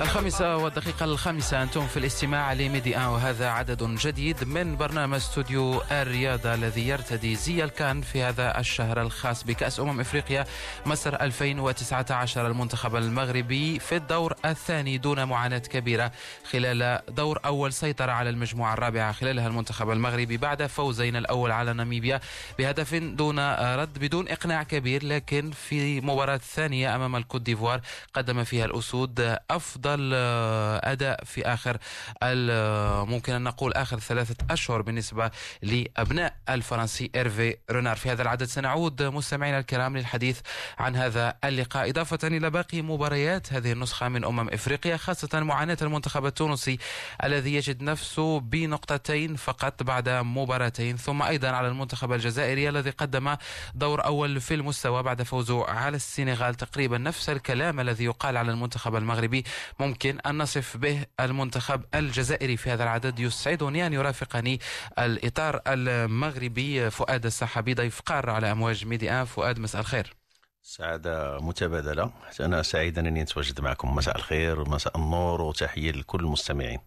الخامسة والدقيقة الخامسة أنتم في الاستماع لميدي آن وهذا عدد جديد من برنامج استوديو الرياضة الذي يرتدي زي الكان في هذا الشهر الخاص بكأس أمم إفريقيا مصر 2019 المنتخب المغربي في الدور الثاني دون معاناة كبيرة خلال دور أول سيطر على المجموعة الرابعة خلالها المنتخب المغربي بعد فوزين الأول على ناميبيا بهدف دون رد بدون إقناع كبير لكن في مباراة ثانية أمام الكوت ديفوار قدم فيها الأسود أفضل آه، أداء في آخر آه، ممكن أن نقول آخر ثلاثة أشهر بالنسبة لأبناء الفرنسي إيرفي رونار. في هذا العدد سنعود مستمعينا الكرام للحديث عن هذا اللقاء. إضافة إلى باقي مباريات هذه النسخة من أمم إفريقيا خاصة معاناة المنتخب التونسي الذي يجد نفسه بنقطتين فقط بعد مباراتين. ثم أيضا على المنتخب الجزائري الذي قدم دور أول في المستوى بعد فوزه على السنغال. تقريبا نفس الكلام الذي يقال على المنتخب المغربي. ممكن أن نصف به المنتخب الجزائري في هذا العدد. يسعدني أن يرافقني الإطار المغربي فؤاد السحابي ضيف قار على أمواج ميديا. فؤاد مساء الخير. سعادة متبادلة. أنا سعيد أنني نتواجد معكم. مساء الخير مساء النور وتحية لكل المستمعين.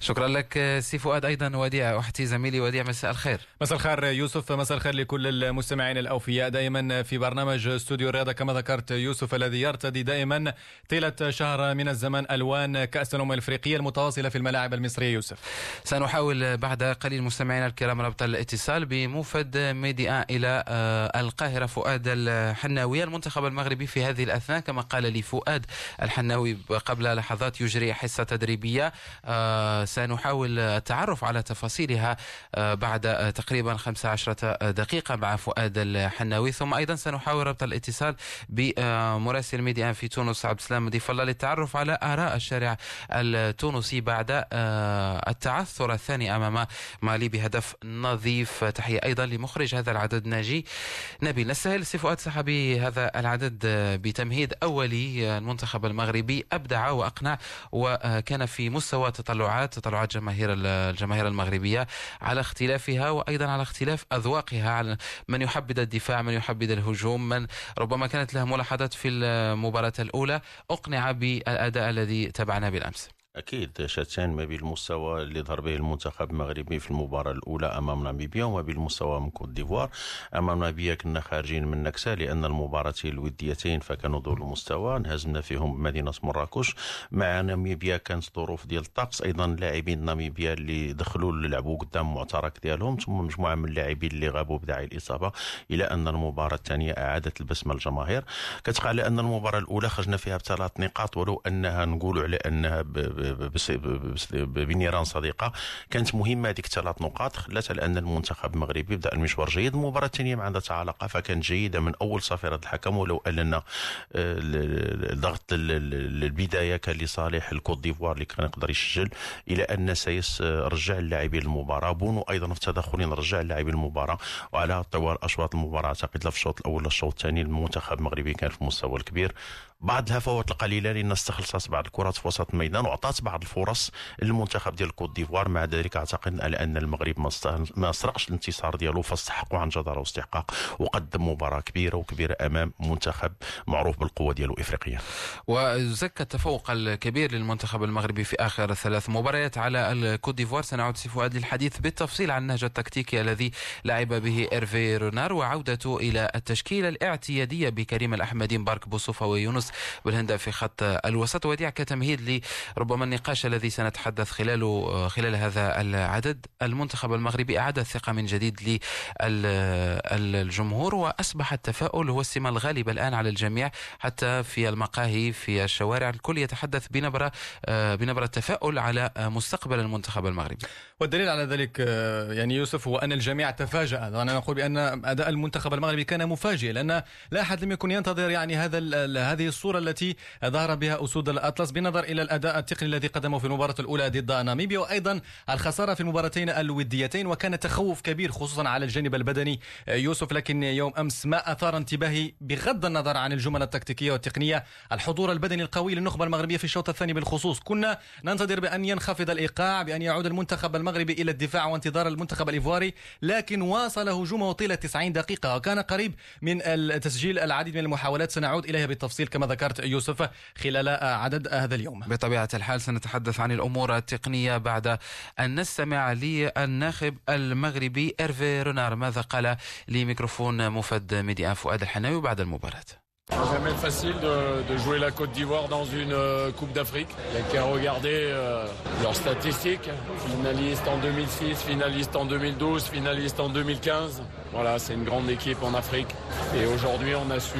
شكرا لك سي فؤاد أيضا وديع أختي زميلي وديع مساء الخير. مساء الخير يوسف. مساء الخير لكل المستمعين الأوفياء. دائما في برنامج استوديو الرياضة كما ذكرت يوسف الذي يرتدي دائما طيلة شهر من الزمن ألوان كأس الأمم الإفريقية المتواصلة في الملاعب المصرية. يوسف. سنحاول بعد قليل مستمعينا الكرام ربط الاتصال بموفد ميديا إلى آه، القاهرة فؤاد الحناوي. المنتخب المغربي في هذه الأثناء كما قال لي فؤاد الحناوي قبل لحظات يجري حصة تدريبية. آه، سنحاول التعرف على تفاصيلها آه، بعد تقريبا 15 دقيقة مع فؤاد الحناوي. ثم أيضا سنحاول ربط الاتصال بمراسل ميديا في تونس. عبد السلام ضيف الله للتعرف على آراء الشارع التونسي بعد آه، التعثر الثاني أمام مالي بهدف نظيف. تحية أيضا لمخرج هذا العدد ناجي نبيل. نستهل سي فؤاد سحبي هذا العدد بتمهيد أولي المنتخب المغربي أبدع وأقنع وكان في مستوى تطلعات تطلعات جماهير الجماهير المغربية على اختلافها وأيضا على اختلاف أذواقها على من يحبذ الدفاع من يحبذ الهجوم من ربما كانت له ملاحظات في المباراة الأولى. أقنع بالأداء الذي تبعنا بالأمس. أكيد شتان ما بين المستوى اللي ظهر به المنتخب المغربي في المباراة الأولى أمام ناميبيا وما بين المستوى من كوت ديفوار. أمام ناميبيا كنا خارجين من نكسة لأن المباراتين الوديتين فكانوا ذو المستوى. انهزمنا فيهم بمدينه مراكش. مع ناميبيا كانت ظروف ديال الطقس. أيضا لاعبين ناميبيا اللي دخلوا لعبوا قدام المعترك ديالهم. ثم مجموعة من اللاعبين اللي غابوا بداعي الإصابة إلى أن المباراة الثانية أعادت البسمة للجماهير كتقع على أن المباراة الأولى خرجنا فيها بثلاث نقاط ولو أنها نقولوا على أنها بنيران صديقة. كانت مهمة هذيك ثلاث نقاط. خلات على ان المنتخب المغربي بدأ المشوار جيد. المباراه الثانية مع ذات علاقة فكانت جيدة من أول صافره الحكم ولو أننا آه، الضغط البدايه كان لصالح الكوت ديفوار اللي كان يقدر يسجل إلى أن ياسين رجع اللاعبين المباراة. بونو أيضا في التدخلين رجع اللاعبين المباراة وعلى طوال أشواط المباراة أعتقد لا في الشوط الأول الشوط الثاني المنتخب المغربي كان في المستوى الكبير. بعض الهفوات القليلة لأن استخلصت بعض الكرات في وسط الميدان وعطات بعض الفرص للمنتخب ديال كوت ديفوار. مع ذلك أعتقد على أن المغرب ما سرقش الانتصار ديالو فاستحقوا عن جدارة واستحقاق وقدم مباراة كبيرة وكبيرة أمام منتخب معروف بالقوة ديالو إفريقيا. وزكى التفوق الكبير للمنتخب المغربي في آخر ثلاث مباريات على الكوت ديفوار. سنعود سي فؤاد للحديث بالتفصيل عن النهج التكتيكي الذي لعب به إيرفي رونار. وعودته إلى التشكيلة الاعتيادية بكريم الأحمدي مبارك بوصوفة ويونس بلهندة في خط الوسط وديع كتمهيد لربما النقاش الذي سنتحدث خلاله خلال هذا العدد. المنتخب المغربي أعاد الثقة من جديد للجمهور وأصبح التفاؤل هو السمة الغالبة الآن على الجميع حتى في المقاهي في الشوارع. الكل يتحدث بنبرة بنبرة تفاؤل على مستقبل المنتخب المغربي. والدليل على ذلك يعني يوسف هو أن الجميع تفاجأ. أنا نقول بأن أداء المنتخب المغربي كان مفاجئ لأن لا أحد لم يكن ينتظر يعني هذا هذه الصورة التي ظهر بها أسود الأطلس بالنظر إلى الأداء التقني الذي قدمه في المباراة الأولى ضد ناميبيا وأيضا الخسارة في المباراتين الوديتين وكان تخوف كبير خصوصا على الجانب البدني. يوسف لكن يوم أمس ما أثار انتباهي بغض النظر عن الجمل التكتيكية والتقنية الحضور البدني القوي للنخبة المغربية في الشوط الثاني بالخصوص. كنا ننتظر بأن ينخفض الإيقاع بأن يعود المنتخب المغربي إلى الدفاع وانتظار المنتخب الإيفواري لكن واصل هجومه طيلة 90 دقيقة وكان قريب من التسجيل العديد من المحاولات. سنعود إليها بالتفصيل كما ذكرت يوسف خلال عدد هذا اليوم. بطبيعة الحال سنتحدث عن الأمور التقنية بعد أن نستمع للناخب المغربي إرفي رونار. ماذا قال لميكروفون مفد ميديا فؤاد الحناوي بعد المباراة؟ Jamais facile de, jouer la Côte d'Ivoire dans une euh, Coupe d'Afrique. Il n'y a qu'à regarder euh, leurs statistiques. Finaliste en 2006, finaliste en 2012, finaliste en 2015. Voilà, c'est une grande équipe en Afrique. Et aujourd'hui, on a su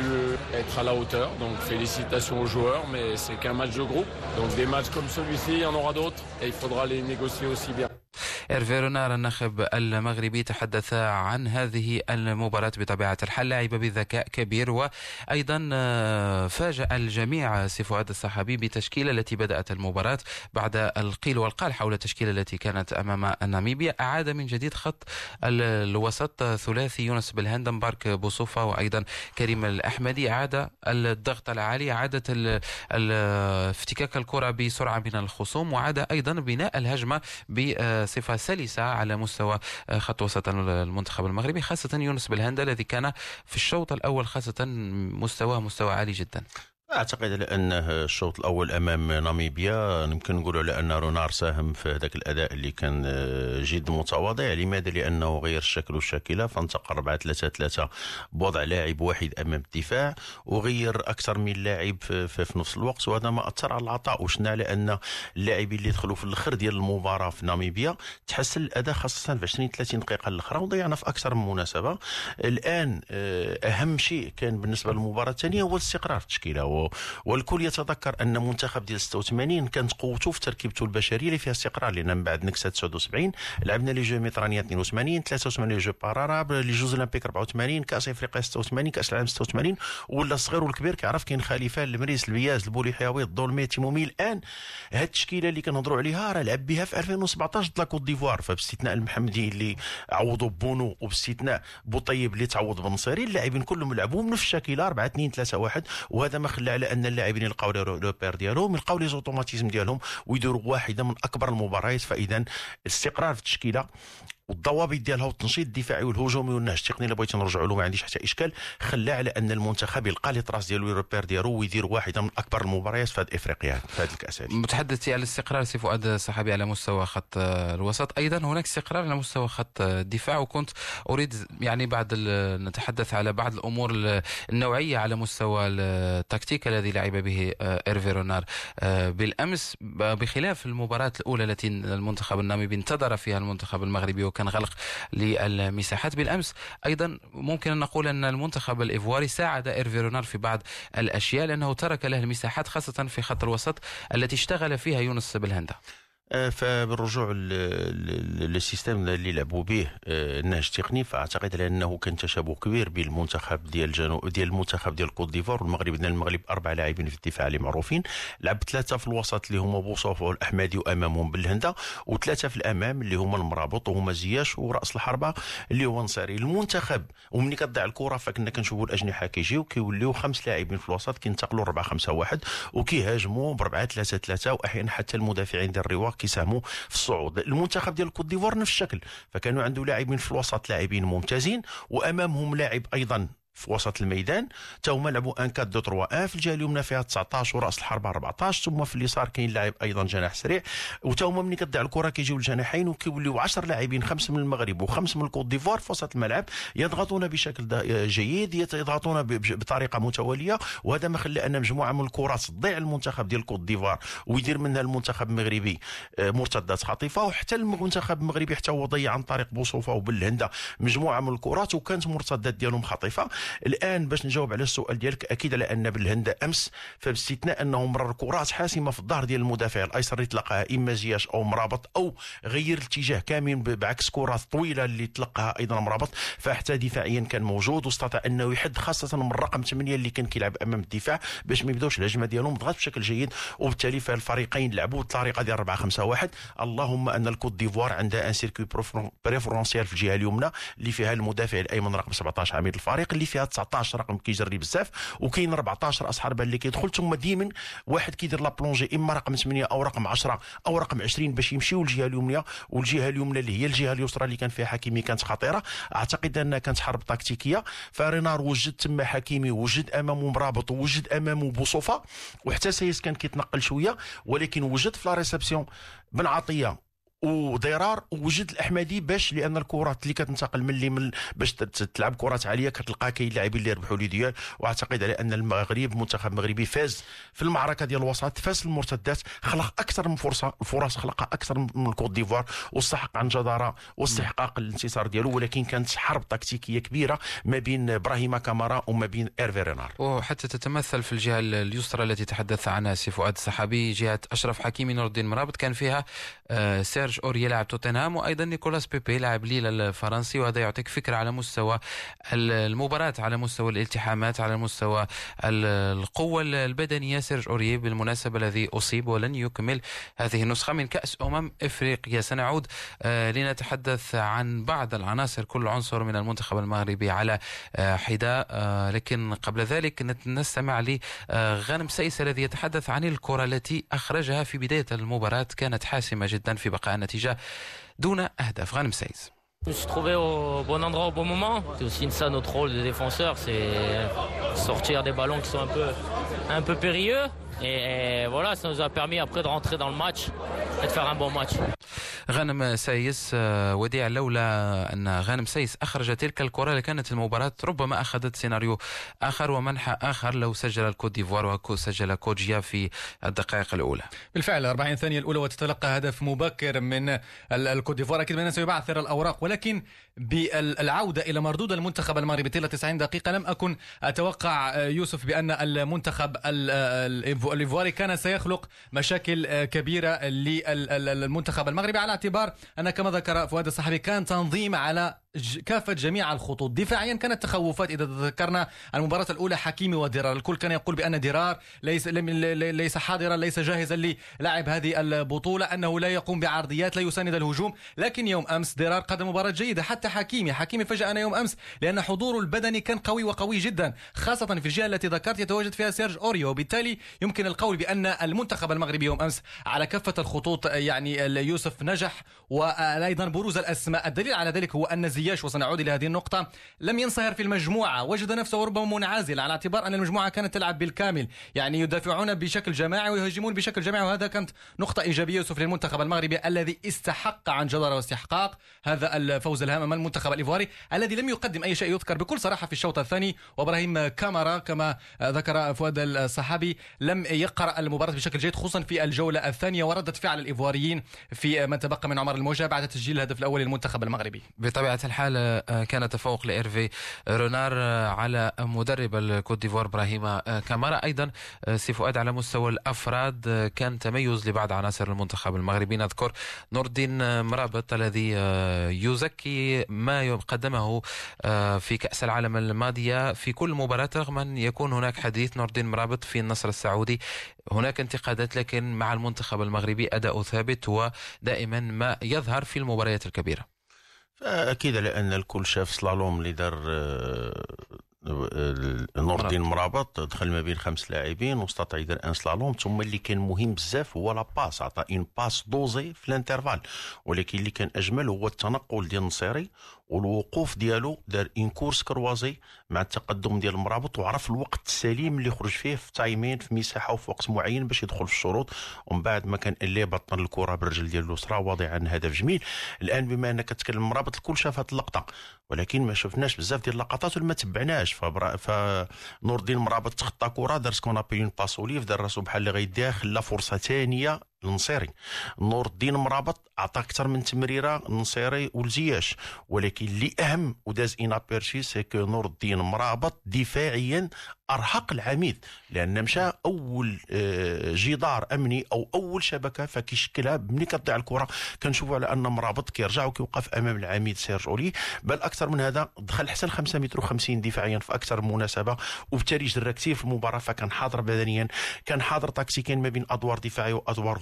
être à la hauteur. Donc félicitations aux joueurs, mais c'est qu'un match de groupe. Donc des matchs comme celui-ci, il y en aura d'autres. Et il faudra les négocier aussi bien. إرفي رونار الناخب المغربي تحدث عن هذه المباراة بطبيعة الحال لعب بذكاء كبير وأيضا فاجأ الجميع سي فؤاد الصحابي بتشكيلة التي بدأت المباراة بعد القيل والقال حول التشكيلة التي كانت أمام ناميبيا. أعاد من جديد خط الوسط ثلاثي يونس بالهندنبارك بوصوفة وأيضا كريم الأحمدي. أعاد الضغط العالي أعادت افتكاك الكرة بسرعة من الخصوم وعاد أيضا بناء الهجمة بصفة سلسة على مستوى خط وسط المنتخب المغربي خاصة يونس بالهند الذي كان في الشوط الأول خاصة مستواه مستوى عالي جدا. أعتقد على انه الشوط الأول أمام ناميبيا يمكن نقولوا على أن رونار ساهم في هذاك الأداء اللي كان جد متواضع. لماذا؟ لأنه غير الشكل والشاكله فانتقل 4 3 3 بوضع لاعب واحد أمام الدفاع وغير أكثر من لاعب في, في نفس الوقت وهذا ما أثر على العطاء. وشنا على أن اللاعبين اللي دخلوا في الأخر ديال المباراة في ناميبيا تحسن الأداء خاصة في 20 30 دقيقة الأخرى وضيعنا في أكثر من مناسبة. الآن أهم شيء كان بالنسبة للمباراة الثانية هو الاستقرار في والكل يتذكر أن منتخب ديال 86 كانت قوته في تركيبته البشرية اللي فيها استقرار لأن من بعد نكسة 79 لعبنا les jeux méditerranéens 82 83 les jeux panarabes les jeux olympiques 84 كأس إفريقيا 86 كأس العالم 86 ولا الصغير والكبير كيعرف كاين خليفة المريس البياز البولي خيري الظلمي تيمومي الآن هاد التشكيلة اللي كنهضروا عليها راه لعب بها في 2017 ضد ديفوار فباستثناء المحمدي اللي عوضوا بونو وباستثناء بوطيب اللي تعوض بنصيري اللاعبين كلهم لعبوا بنفس الشكل 4 2 3 1 وهذا ما خلى على أن اللاعبين يلقاو les repères ديالهم يلقاو les automatismes ديالهم ويديروا واحدة من أكبر المباريات فإذا الاستقرار في التشكيلة والضوابط ديالها والتنشيط الدفاعي والهجومي والنهج التقني. اللي بغيت نرجعوا له ما عنديش حتى إشكال. خلى على أن المنتخب يلقى les traces ديالو les repères ديالو ويدير واحدة من أكبر المباريات في هذه إفريقيا في هذه الكاس متحدثي على الاستقرار سي فؤاد الصحابي على مستوى خط الوسط. أيضا هناك استقرار على مستوى خط الدفاع وكنت أريد يعني بعد نتحدث على بعض الأمور النوعية على مستوى التكتيك الذي لعب به إيرفي رونار بالأمس. بخلاف المباراة الأولى التي المنتخب الناميبي انتظر فيها المنتخب المغربي وكان غلق للمساحات. بالأمس أيضا ممكن أن نقول أن المنتخب الإيفواري ساعد ايرفي رونار في بعض الأشياء لأنه ترك له المساحات خاصة في خط الوسط التي اشتغل فيها يونس بلهندة فبالرجوع لل système اللي لعبوا به النهج التقني فأعتقد أنه كان تشابه كبير بين المنتخب ديال الجنوب ديال المنتخب ديال كوت ديفوار والمغرب. لأن المغرب أربع لاعبين في الدفاع اللي معروفين. لعب ثلاثة في الوسط اللي هما بوصوف والأحمدي وأمامهم بلهندة وثلاثة في الأمام اللي هما المرابط وهنا زياش ورأس الحربة اللي هو النصيري المنتخب ومني كتضيع الكرة فكنا كنشوفوا الأجنحة كيجيو كيوليو خمس لاعبين في الوسط كينتقلوا 4 5 1 وكيهاجموا ب 4 3 3 وأحيانا حتى المدافعين ديال الرواق كيساهموا في الصعود. المنتخب ديال الكوت ديفوار نفس الشكل فكانوا عنده لاعبين في الوسط لاعبين ممتازين وأمامهم لاعب أيضا في وسط الميدان. حتى هما لعبوا en 4 2 3 1 في الجهه اليمنى فيها 19 ورأس الحربه 14 ثم في اليسار كاين لاعب أيضا جناح سريع. وتا هما ملي كتضيع الكرة كيجيو الجناحين وكيوليو 10 لاعبين خمس من المغرب وخمس من الكوت ديفوار في وسط الملعب يضغطون بشكل جيد يضغطون بطريقة متوالية. وهذا ما خلى أن مجموعة من الكرات تضيع المنتخب ديال الكوت ديفوار ويدير منها المنتخب المغربي مرتدات خطيفه وحتى المنتخب المغربي حتى هو ضيع عن طريق بوصوفة وبلهندة مجموعة من الكرات وكانت مرتدات ديالهم خطيفة. الآن باش نجاوب على السؤال ديالك أكيد على أن بالهند أمس فباستثناء انه مرر كرات حاسمة في الظهر ديال المدافع الأيسر اللي تلقاها إما زياش أو مرابط أو غير الاتجاه كامل بعكس كرات طويلة اللي تلقاها أيضا مرابط. فحتى دفاعيا كان موجود واستطاع أنه يحد خاصة من الرقم 8 اللي كان كيلعب أمام الدفاع باش ما يبداوش الهجمة ديالهم ضغط بشكل جيد. وبالتالي فالفريقين لعبوا بالطريقة ديال 4 5 1 اللهم أن الكوت ديفوار عندها un circuit préférentiel في الجهة اليمنى اللي فيها المدافع الأيمن رقم 17 عميد الفريق اللي فيها 19 رقم كيجري بزاف وكاين 14 اصحاب اللي كيدخل. ثم ديما واحد كيدير la plongée إما رقم 8 أو رقم 10 أو رقم 20 باش يمشيو للجهة اليمنى والجهة اليمنى اللي هي الجهة اليسرى اللي كان فيها حكيمي كانت خطيرة. أعتقد أنها كانت حرب تكتيكية. فرونار وجد تما حكيمي وجد أمامه مرابط وجد أمامه بوصوفة وحتى سايس كان كيتنقل شوية ولكن وجد في la réception بن عطية. وضرار وجد الأحمدي باش لأن الكرات اللي كتنتقل من اللي من باش تلعب كرات عالية كتلقى كاين لاعبين اللي يربحوا لي ديال واعتقد على أن المغرب المنتخب المغربي فاز في المعركة ديال الوسط فاز المرتدات خلق أكثر من فرصة الفرص خلقها أكثر من الكوت ديفوار واستحق عن جدارة واستحقاق الانتصار ديالو ولكن كانت حرب تكتيكية كبيرة ما بين إبراهيم كامارا وما بين ايرفي رونار وحتى تتمثل في الجهة اليسرى التي تحدث عنها سي فؤاد الصحابي جهة أشرف حكيمي نور الدين مرابط كان فيها آه، سيرج اورييه يلعب توتنهام وأيضا نيكولاس بيبي لاعب ليل الفرنسي وهذا يعطيك فكرة على مستوى المباراة على مستوى الالتحامات على مستوى القوة البدنية. سيرج اورييه بالمناسبة الذي أصيب ولن يكمل هذه النسخة من كأس أمم إفريقيا. سنعود آه، لنتحدث عن بعض العناصر كل عنصر من المنتخب المغربي على آه، حدة لكن قبل ذلك نستمع لغانم سايس الذي يتحدث عن الكرة التي أخرجها في بداية المباراة كانت حاسمة جدا في بقاء النتيجة دون أهداف غانم سايز Je me suis trouvé au bon endroit au bon moment. C'est aussi ça notre rôle de défenseur, c'est sortir des ballons qui sont un peu, un peu périlleux. Et, et, voilà, ça nous a permis après de rentrer dans le match et de faire un bon match. غانم سايس وديع لولا أن غانم سايس أخرج تلك الكرة لكانت المباراة ربما أخذت سيناريو آخر ومنحى آخر لو سجل الكوت ديفوار وسجل كودجيا في الدقائق الأولى. بالفعل 40 ثانية الأولى وتتلقى هدف مبكر من الكوت ديفوار أكيد بانه سيبعثر الأوراق ولكن بالعودة إلى مردود المنتخب المغربي طيلة 90 دقيقة لم أكن أتوقع يوسف بأن المنتخب الايفواري كان سيخلق مشاكل كبيرة للمنتخب المغربي على اعتبار أن كما ذكر فؤاد الصحابي كان تنظيم على كافة جميع الخطوط. دفاعيا كانت تخوفات إذا تذكرنا المباراة الأولى حكيمي وضرار الكل كان يقول بأن ضرار ليس ليس حاضرا ليس جاهزا للعب هذه البطولة أنه لا يقوم بعرضيات لا يساند الهجوم. لكن يوم أمس ضرار قدم مباراة جيدة. حتى حكيمي حكيمي فاجأنا يوم أمس لأن حضوره البدني كان قوي وقوي جدا خاصة في الجهة التي ذكرت يتواجد فيها سيرج أورييه. وبالتالي يمكن القول بأن المنتخب المغربي يوم أمس على كافة الخطوط يعني يوسف نجح وأيضا بروز الأسماء. الدليل على ذلك هو أن زياش وسنعود إلى هذه النقطة. لم ينصهر في المجموعة. وجد نفسه ربما منعزل على اعتبار أن المجموعة كانت تلعب بالكامل. يعني يدافعون بشكل جماعي ويهاجمون بشكل جماعي. وهذا كانت نقطة إيجابية يوسف للمنتخب المغربي الذي استحق عن جدارة واستحقاق هذا الفوز الهام أمام المنتخب الإيفواري الذي لم يقدم أي شيء يذكر بكل صراحة في الشوط الثاني. وإبراهيم كامارا كما ذكر فؤاد الصحابي لم يقرأ المباراة بشكل جيد خصوصا في الجولة الثانية. وردة فعل الإيفواريين في من تبقى من عمر الموجة بعد تسجيل الهدف الأول للمنتخب المغربي. بطبيعة الحال آه، كان تفوق لإيرفي رونار آه، على مدرب الكوت ديفوار إبراهيم آه، كامارا. أيضا سي فؤاد على مستوى الأفراد كان تميز لبعض عناصر المنتخب المغربي. نذكر نور الدين مرابط الذي يزكي ما قدمه في كأس العالم الماضية. في كل مباراة رغم أن يكون هناك حديث نور الدين مرابط في النصر السعودي. هناك انتقادات لكن مع المنتخب المغربي أداء ثابت ودائما ما يظهر في المباريات الكبيرة. فاكيد لأن الكل شاف سلالوم اللي دار آه، نور الدين مرابط. دخل ما بين خمس لاعبين واستطاع يدير un slalom. ثم اللي كان مهم بزاف هو la passe عطى une passe dosée في l'intervalle. ولكن اللي كان أجمل هو التنقل ديال النصيري والوقوف ديالو دار une course croisée مع التقدم ديال المرابط وعرف الوقت السليم اللي يخرج فيه في تايمين في مساحة وفي وقت معين باش يدخل في الشروط. ومن بعد ما كان اللي بطن الكرة بالرجل ديال اليسرى واضعا هدف جميل. الآن بما أنك تتكلم مرابط الكل شاف هذه اللقطة ولكن ما شفناش بزاف ديال اللقطات وما تبعناش. فنور الدين مرابط تخطى كرة دار سكون اون باس اوليف دار راسو بحال اللي غيديها خلى فرصة ثانية للنصيري نور الدين مرابط عطى أكثر من تمريرة للنصيري ولزياش ولكن اللي أهم وداز انابيرشي سي كو نور الدين مرابط دفاعيا ارهق العميد. لأن مشى أول آه، جدار أمني أو أول شبكة فكيشكلها ملي كتضيع الكرة. كنشوفوا على أن مرابط كيرجع وكيوقف أمام العميد سيرج أولي. بل أكثر من هذا دخل حتى ل 5 متر و50 دفاعيا في أكثر من مناسبة. وبالتالي جرى كثير في المباراه فكان حاضر بدنيا كان حاضر تكتيكيا ما بين أدوار دفاعية وأدوار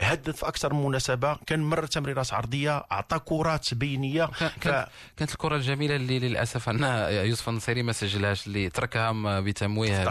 هدد في أكثر من مناسبة. كان مر تمريرات عرضية أعطى كرات بينية. كان- كانت كانت الكرة الجميلة اللي للأسف أن يوسف النصيري ما سجلهاش اللي تركها بتمويه.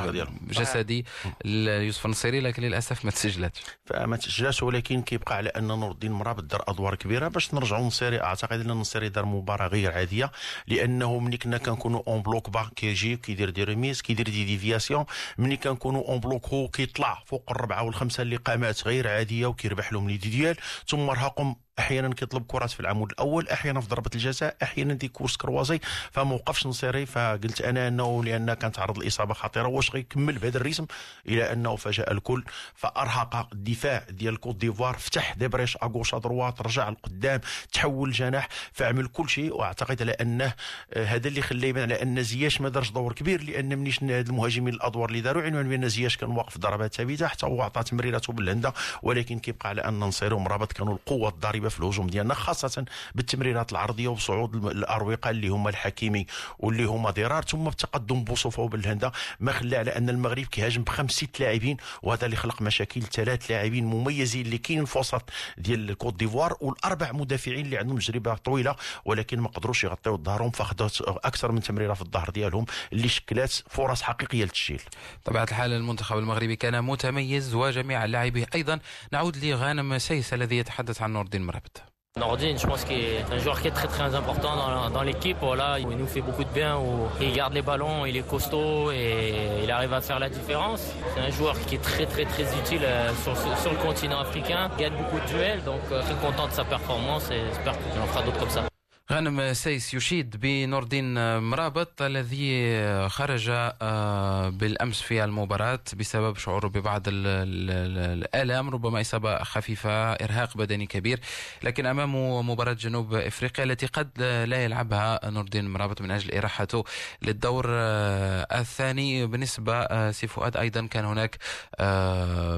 جسدي. ليوسف النصيري لكن للأسف ما تسجلتش فما تسجلش ولكن كيبقى على أن نور الدين مرابط دار أدوار كبيرة. باش نرجعوا للنصيري أعتقد أن النصيري دار مباراة غير عادية لأنه ملي كنا كنكونوا en bloc bas كيجي كيدير des remises كيدير des déviations ملي كنكونوا en bloc haut كيطلع فوق الربعة والخمسة اللقامات غير عادية وكيربح لهم les duels ثم رهقهم أحيانا كيطلب كرات في العمود الأول أحيانا في ضربة الجزاء أحيانا des courses croisées. فما وقفش نصيري فقلت أنا أنه لأن كانت تعرض لاصابه خطيرة واش غيكمل بهذا الريتم؟ إلى أنه فاجأ الكل. فأرهق الدفاع ديال كوت ديفوار فتح des brèches à gauche à droite رجع لقدام تحول جناح فعمل كل شيء. وأعتقد على أنه آه، هذا اللي خلى يبان على أن زياش ما دارش دور كبير لأن مني شفنا هاد المهاجمين الأدوار اللي داروا عنوان بأن زياش كان واقف ضربات ثابتة حتى هو عطى تمريراته بالهندة. ولكن كيبقى على أن نصير ومرابط كانوا القوة الضاربة في الهجوم ديالنا خاصة بالتمريرات العرضية وصعود الأروقة اللي هما الحكيمي واللي هما ضرار ثم بالتقدم بوصفه بالهندة ما خلى على أن المغرب كيهاجم بخمس ست لاعبين وهذا اللي خلق مشاكل ثلاث لاعبين مميزين اللي كاينين في وسط ديال كوت ديفوار والأربع مدافعين اللي عندهم تجربة طويلة ولكن ما قدروش يغطيو ظهرهم فأخذت أكثر من تمريره في الظهر ديالهم اللي شكلات فرص حقيقية للتسجيل طبيعة الحال المنتخب المغربي كان متميز وجميع لاعبيه أيضا. نعود لغانم سيس الذي يتحدث عن نور الدين مرابط Nordine, je pense qu'il est un joueur qui est très très important dans, dans l'équipe. Voilà, il nous fait beaucoup de bien. Où il garde les ballons, il est costaud et il arrive à faire la différence. C'est un joueur qui est très très très utile euh, sur, sur, sur le continent africain. Il gagne beaucoup de duels, donc euh, très content de sa performance et j'espère qu'il en fera d'autres comme ça. غانم سيس يشيد بنور الدين مرابط الذي خرج آه، بالأمس في المباراة بسبب شعوره ببعض ال- ال- ال- الالام ربما إصابة خفيفة إرهاق بدني كبير. لكن امامه مباراة جنوب إفريقيا التي قد لا يلعبها نور الدين مرابط من أجل اراحته للدور آه، الثاني بالنسبة آه، سي فؤاد أيضا كان هناك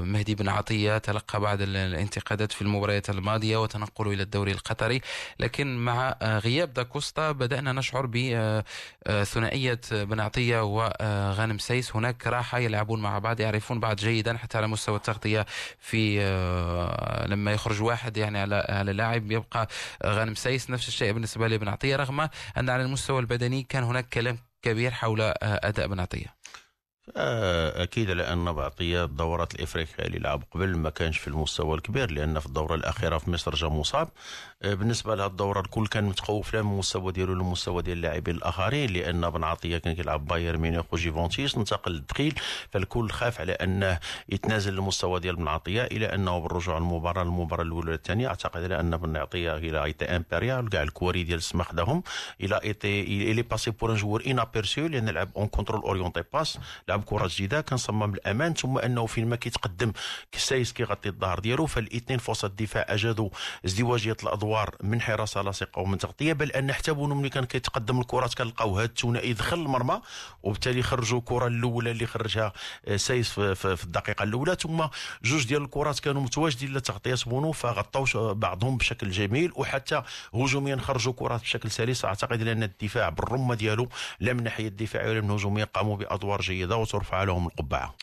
مهدي بن عطية تلقى بعض ال- الانتقادات في المباريات الماضية وتنقله إلى الدوري القطري. لكن مع غياب داكوستا بدأنا نشعر بثنائية بن عطية وغانم سيس. هناك راحة يلعبون مع بعض يعرفون بعض جيدا حتى على مستوى التغطية في آه، لما يخرج واحد يعني على على لاعب يبقى غانم سيس. نفس الشيء بالنسبة لبن عطية رغم أن على المستوى البدني كان هناك كلام كبير حول آه، أداء بن عطية آه، أكيد لأن بعطيه الدورات الافريقيه اللي لعب قبل ما كانش في المستوى الكبير لأن في الدورة الأخيرة في مصر جا مصاب. آه، بالنسبة لهذه الدورة الكل كان متخوف لا من المستوى ديالو للمستوى ديال اللاعبين الآخرين لأن بن عطيه كان كيلعب بايرن ميونخ وجوفنتوس انتقل للدحيل فالكل خاف على أنه يتنازل المستوى ديال بن عطية إلى أنه بالرجوع للمباراة المباراه الأولى والثانيه أعتقد على أن بن عطية il a été impérial كاع الكواري ديال السما خداهم il a été il est passé pour un joueur inaperçu لأن لعب en contrôle orienté passe لعب كرة جيده كان صمم الأمان ثم أنه فين ما كيتقدم كسايس كيغطي الظهر ديالو فالإثنين وسط الدفاع أجادوا ازدواجية الادوار من حراسه لاصقه ومن تغطية بل أن حتى بونو ملي كان كيتقدم الكرات كنلقاو هذا الثنائي دخل المرمى وبالتالي خرجوا الكرة الأولى اللي خرجها آه، سايس في, الدقيقة الأولى. ثم جوج ديال الكرات كانوا متواجدين لتغطيه بونو فغطاو ش- بعضهم بشكل جميل. وحتى هجوميا خرجوا كرات بشكل سلس. أعتقد ان الدفاع بالرمة ديالو لا من الناحيه الدفاعيه ولا من الهجوميه قاموا بأدوار جيدة وترفع لهم القبعة.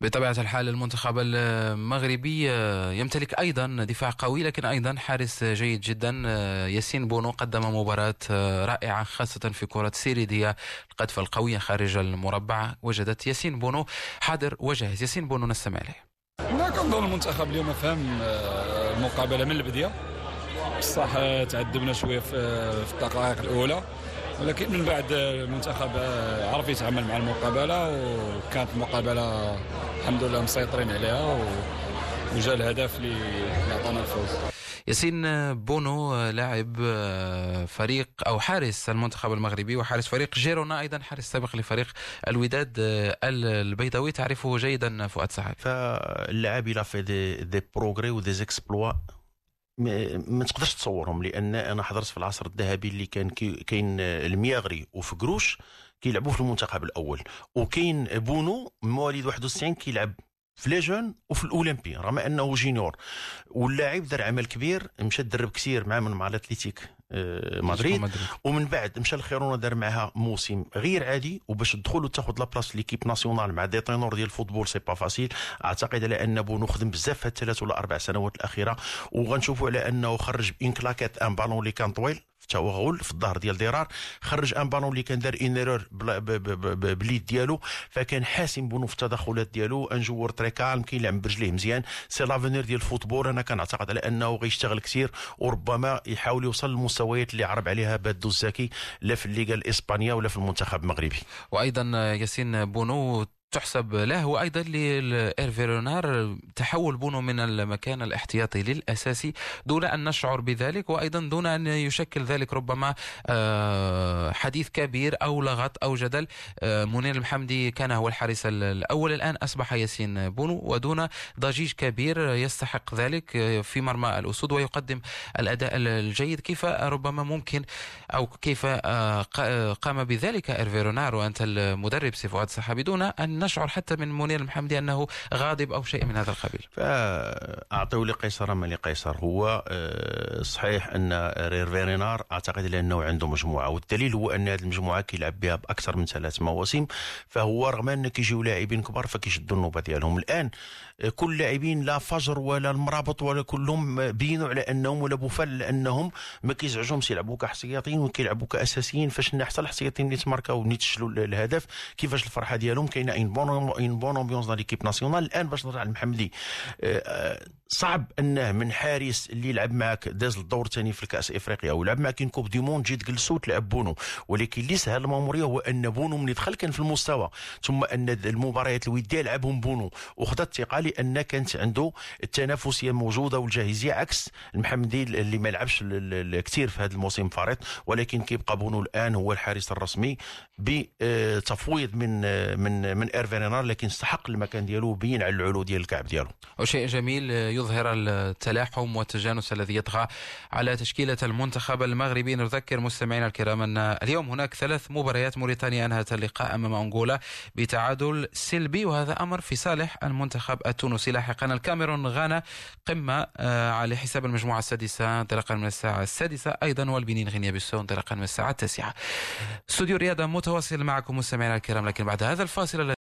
بطبيعة الحال المنتخب المغربي آه، يمتلك أيضا دفاع قوي لكن أيضا حارس جيد جدا آه، ياسين بونو قدم مباراة آه، رائعة خاصة في كرة سيري ديا القذفة القوية خارج المربع. وجدت ياسين بونو حاضر وجاهز. ياسين بونو نستمع إليه. أنا كنظن المنتخب اليوم فهم المقابله من البداية؟ بصح تعذبنا شوية في الدقائق الأولى. ولكن من بعد المنتخب عرف يتعامل مع المقابلة وكانت المقابله الحمد لله مسيطرين عليها وجا الهدف اللي عطانا الفوز. ياسين بونو لاعب فريق أو حارس المنتخب المغربي وحارس فريق جيرونا أيضا حارس سابق لفريق الوداد البيضاوي. تعرفه جيدا فؤاد سعد. فاللاعب il a fait des, des progrès و des exploits ما تقدرش تصورهم لأن أنا حضرت في العصر الذهبي اللي كان كاين المياغري وفكروش كيلعبوا في المنتخب الأول وكاين بونو مواليد 91 كيلعب في les jeunes وفي الأولمبي رغم أنه junior واللاعب دار عمل كبير مشى تدرب كثير مع من مع الاتليتيك آه، مدريد. ومن بعد مشى لخيرونا دار معها موسم غير عادي. وباش تدخل وتاخذ la place l'équipe nationale مع des ténors ديال ال football c'est pas facile. أعتقد على ان بونو خدم بزاف في الثلاث ولا أربع سنوات الأخيرة. وغنشوفوا على أنه خرج une claquette un ballon اللي كان طويل حتى هو غول في الظهر ديال ديرار خرج un ballon اللي كان دار une erreur باليد ديالو فكان حاسم بونو في التدخلات ديالو un joueur très calme كيلعب برجليه مزيان. c'est l'avenir ديال ال football أنا كنعتقد على أنه غيشتغل كثير وربما يحاول يوصل للمستويات اللي لعب عليها بادو الزكي لا في الليغا الإسبانية ولا في المنتخب المغربي. وأيضا ياسين بونو تحسب له وأيضا لهيرفي رونار تحول بونو من المكان الاحتياطي للأساسي دون أن نشعر بذلك وأيضا دون أن يشكل ذلك ربما آه، حديث كبير أو لغط أو جدل. آه، منير المحمدي كان هو الحارس الأول. الآن أصبح ياسين بونو ودون ضجيج كبير يستحق ذلك آه، في مرمى الأسود ويقدم الأداء الجيد. كيف ربما ممكن أو كيف قام بذلك هيرفي رونار وأنت المدرب سي فؤاد صحابي دون أن نشعر حتى من منير المحمدي أنه غاضب أو شيء من هذا القبيل. فأعطوا لقيصر ما لقيصر هو. آه، صحيح أن هيرفي رونار أعتقد أنه عنده مجموعة والدليل هو أن هذه المجموعة كيلعب بها بأكثر من ثلاث مواسم فهو رغم أن كيجيو لاعبين كبار فكيشدوا النوبة ديالهم. الآن آه، كل لاعبين لا فجر ولا المرابط ولا كلهم بينوا على أنهم ولا بوفال لأنهم ما كيزعجهمش يلعبوا كاحتياطيين وكيلعبوا كاساسيين فاش حتى الاحتياطيين اللي تماركاو اللي تشلوا الهدف؟ كيفاش الفرحة ديالهم؟ كاينة une bonne une bonne ambiance dans l'équipe nationale الآن باش نرجع للمحمدي آه، صعب أنه من حارس اللي لعب معك داز الدور الثاني في الكأس إفريقيا ولعب معك coupe du monde تجي تجلسو تلعب بونو. ولكن اللي سهل المأمورية هو أن بونو من دخل كان في المستوى. ثم أن المباريات الودية لعبهم بونو. وخذ الثقه لأن كانت عنده التنافسيه موجودة والجاهزية عكس المحمدي اللي ما لعبش كثير في هذا الموسم الفارط ولكن كيبقى بونو الآن هو الحارس الرسمي بتفويض من من من هيرفي رونار لكن استحق المكان ديالو وبين على العلو ديال الكعب ديالو. وشيء جميل يظهر التلاحم والتجانس الذي يطغى على تشكيلة المنتخب المغربي. نذكر مستمعينا الكرام أن اليوم هناك ثلاث مباريات موريتانيا أنهت اللقاء أمام أنغولا بتعادل سلبي وهذا أمر في صالح المنتخب التونسي لاحقا الكاميرون غانا قمة آه، على حساب المجموعة السادسة انطلاقا من الساعة السادسة أيضا والبنين غينيا بيسو انطلاقا من الساعة التاسعة. استوديو رياضة متواصل معكم مستمعينا الكرام لكن بعد هذا الفاصل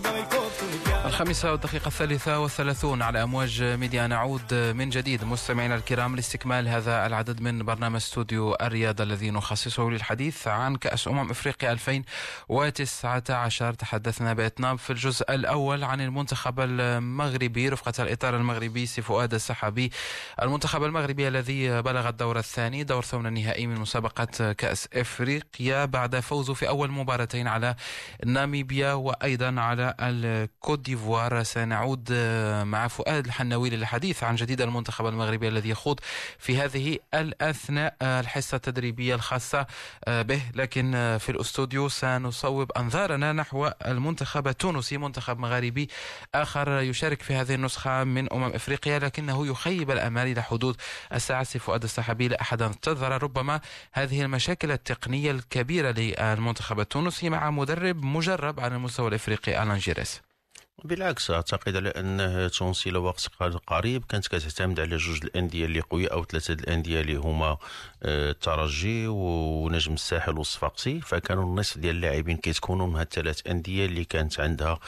belly full. الخامسة والدقيقة الثالثة والثلاثون على أمواج ميديا. نعود من جديد مستمعينا الكرام لاستكمال هذا العدد من برنامج استوديو الرياضة الذي نخصصه للحديث عن كأس أمم إفريقيا 2019 تحدثنا بإطناب في الجزء الأول عن المنتخب المغربي رفقة الإطار المغربي سي فؤاد السحابي. المنتخب المغربي الذي بلغ الدور الثاني دور ثمن النهائي من مسابقة كأس إفريقيا بعد فوزه في أول مباراتين على ناميبيا وأيضا على الكوت ديفوار. سنعود مع فؤاد الحناوي للحديث عن جديد المنتخب المغربي الذي يخوض في هذه الأثناء الحصة التدريبية الخاصة به. لكن في الأستوديو سنصوب أنظارنا نحو المنتخب التونسي منتخب مغاربي آخر يشارك في هذه النسخة من أمم إفريقيا لكنه يخيب الأمال إلى حدود الساعة. فؤاد السحابي لا أحد انتظر ربما هذه المشاكل التقنية الكبيرة للمنتخب التونسي مع مدرب مجرب على المستوى الإفريقي ألان جيريس. بالعكس أعتقد على انه تونسي لوقت قريب كانت كتعتمد على جوج الأندية اللي قوية أو ثلاثة الأندية اللي هما الترجي ونجم الساحل والصفاقسي فكانوا النصف ديال اللاعبين كيتكونوا من هاد الثلاث أندية اللي كانت عندها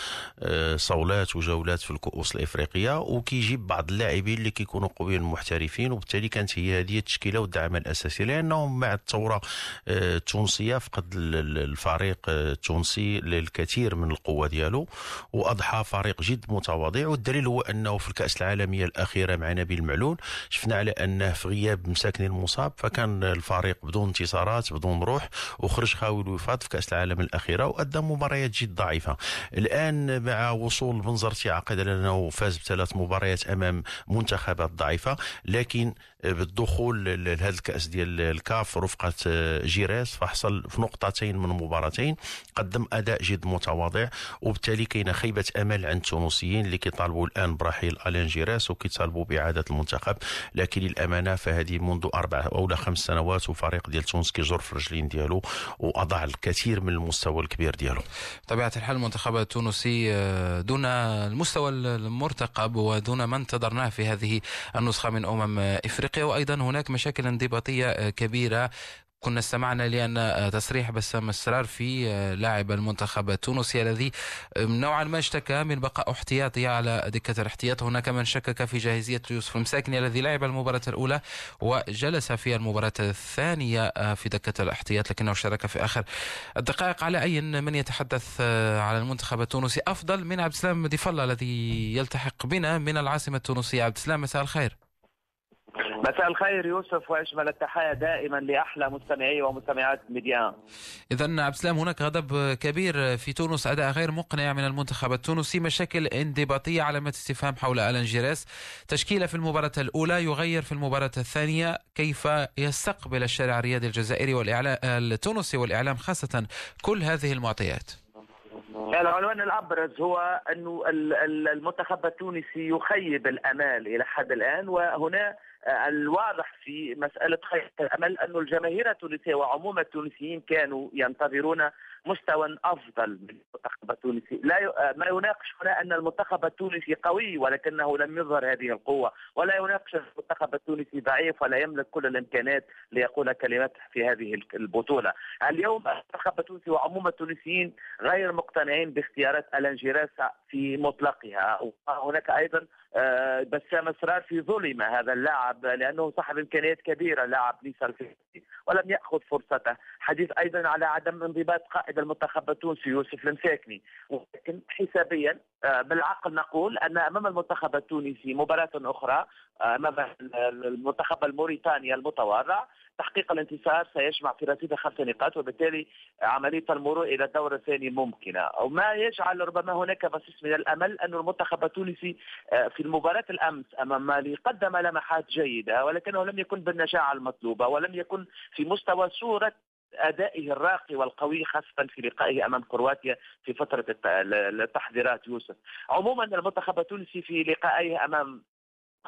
آه، صولات وجولات في الكؤوس الإفريقية وكيجيب بعض اللاعبين اللي كيكونوا قويين محترفين وبالتالي كانت هي هذه التشكيلة والدعم الأساسي لأنهم مع الثورة آه، التونسية فقد الفريق التونسي للكثير من القوة ديالو وأضحى فريق جد متواضع والدليل هو أنه في الكأس العالمية الأخيرة مع نبيل المعلول شفنا على أنه في غياب مساكن المصاب فكان الفريق بدون انتصارات بدون روح وخرج خاوي الوفاض في كأس العالم الأخيرة وأدى مباريات جد ضعيفة. الآن مع وصول بنزرتي عقد أنه فاز بثلاث مباريات أمام منتخبات ضعيفة لكن بالدخول لهذا الكأس ديال الكاف رفقة جيريس فحصل في نقطتين من مباراتين قدم أداء جد متواضع وبالتالي كاينة خيبة أمل عند التونسيين اللي كيطالبوا الآن برحيل ألين جيريس وكيطالبوا بإعادة المنتخب. لكن للأمانة فهذه منذ أربع أو خمس سنوات وفريق ديال تونس كيجر في الرجلين ديالو وأضاع الكثير من المستوى الكبير ديالو. بطبيعه الحال المنتخب التونسي آه، دون المستوى المرتقب ودون ما انتظرناه في هذه النسخة من أمم إفريقيا وأيضا هناك مشاكل انضباطية آه، كبيرة كنا استمعنا لأن تصريح بسام السرار في لاعب المنتخب التونسي الذي نوعا ما اشتكى من بقاء احتياطي على دكة الاحتياط. هناك من شكك في جاهزية يوسف المساكني الذي لعب المباراة الأولى وجلس في المباراة الثانية في دكة الاحتياط لكنه شارك في آخر الدقائق. على أي من يتحدث على المنتخب التونسي؟ أفضل من عبد السلام ديفلا الذي يلتحق بنا من العاصمة التونسية. عبد السلام مساء الخير. مساء الخير يوسف وأجمل التحايا دائما لأحلى مستمعي ومستمعات ميديان. إذا عبد السلام هناك غضب كبير في تونس أداء غير مقنع من المنتخب التونسي مشاكل انضباطية علامات استفهام حول ألان جيريس تشكيلة في المباراة الأولى يغير في المباراة الثانية كيف يستقبل الشارع الرياضي الجزائري والاعلام التونسي والإعلام خاصة كل هذه المعطيات. العنوان الأبرز هو أنه المنتخب التونسي يخيب الأمال إلى حد الآن وهنا الواضح في مسألة خير الأمل أن الجماهير التونسية وعموم التونسيين كانوا ينتظرون مستوى أفضل من المنتخب التونسي، لا ما يناقش هنا أن المنتخب التونسي قوي ولكنه لم يظهر هذه القوة، ولا يناقش المنتخب التونسي ضعيف ولا يملك كل الإمكانات ليقول كلمته في هذه البطولة. اليوم المنتخب التونسي وعموم التونسيين غير مقتنعين باختيارات ألان جيراسا في مطلقها، وهناك أيضا آه، بسام أسرار في ظلم هذا اللاعب لأنه صاحب إمكانيات كبيرة لاعب نيسا ولم يأخذ فرصته، حديث أيضا على عدم انضباط قائد المنتخب التونسي يوسف المساكني ولكن حسابيا آه، بالعقل نقول أن أمام المنتخب التونسي مباراة أخرى آه، أمام المنتخب الموريتاني المتواضع تحقيق الانتصار سيجمع في رصيد خمس نقاط وبالتالي عملية المرور إلى الدور الثاني ممكنة. وما يجعل ربما هناك بصيص من الأمل أن المنتخب التونسي آه، في المباراة الأمس أمام مالي قدم لمحات جيدة ولكنه لم يكن بالنجاعة المطلوبة ولم يكن في مستوى صورة أدائه الراقي والقوي خاصة في لقائه أمام كرواتيا في فترة التحضيرات يوسف. عموما المنتخب التونسي في لقائه أمام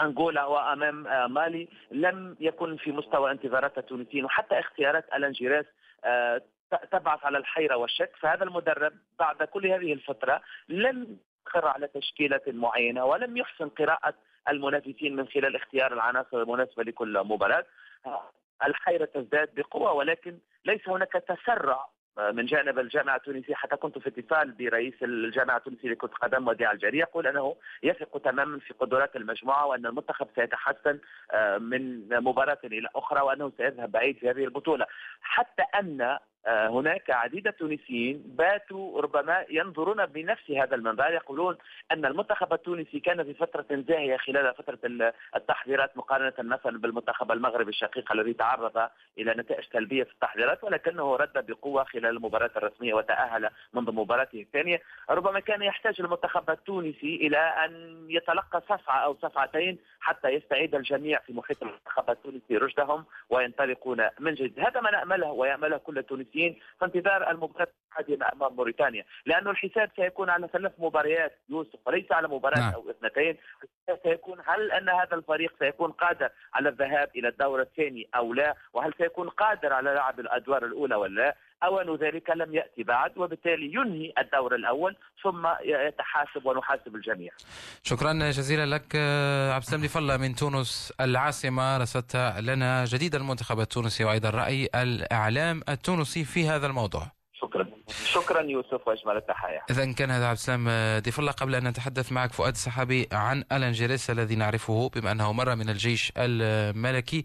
أنغولا وأمام آه، مالي لم يكن في مستوى انتظارات التونسيين وحتى اختيارات ألان جيراس آه، تبعث على الحيرة والشك فهذا المدرب بعد كل هذه الفترة لم يقر على تشكيلة معينة ولم يحسن قراءة المنافسين من خلال اختيار العناصر المناسبة لكل مباراة الحيرة تزداد بقوة ولكن ليس هناك تسرع من جانب الجامعة التونسية. حتى كنت في اتصال برئيس الجامعة التونسية لكرة القدم وديع الجري يقول أنه يثق تماما في قدرات المجموعة وأن المنتخب سيتحسن آه، من مباراة إلى أخرى وأنه سيذهب بعيد في هذه البطولة. حتى أن آه، هناك عديد التونسيين باتوا ربما ينظرون بنفس هذا المنبر يقولون أن المنتخب التونسي كان في فترة زاهية خلال فترة التحضيرات مقارنة مثلا بالمنتخب المغربي الشقيق الذي تعرض إلى نتائج سلبية في التحضيرات ولكنه رد بقوة خلال المباراة الرسمية وتأهل منذ مباراته الثانية. ربما كان يحتاج المنتخب التونسي إلى أن يتلقى صفعة أو صفعتين حتى يستعيد الجميع في محيط المنتخب التونسي رشدهم وينطلقون من جديد. هذا ما نأمله ويأمله كل التونسيين. التونسيين في انتظار المباراة القادمة أمام موريتانيا. لأن الحساب سيكون على ثلاث مباريات يوسف وليس على مباراة نعم. أو اثنتين. سيكون هل أن هذا الفريق سيكون قادر على الذهاب إلى الدور الثاني أو لا؟ وهل سيكون قادر على لعب الأدوار الأولى ولا لا؟ أوان ذلك لم يأتي بعد وبالتالي ينهي الدور الأول ثم يتحاسب ونحاسب الجميع. شكرا جزيلا لك عبد السلام فلا من تونس العاصمة. رصدت لنا جديد المنتخب التونسي وأيضا رأي الإعلام التونسي في هذا الموضوع. شكرا. شكرا يوسف وأجمل التحايا. اذا كان هذا عبد السلام ضيف الله قبل أن نتحدث معك فؤاد السحابي عن الان جيريس الذي نعرفه بما أنه مر من الجيش الملكي.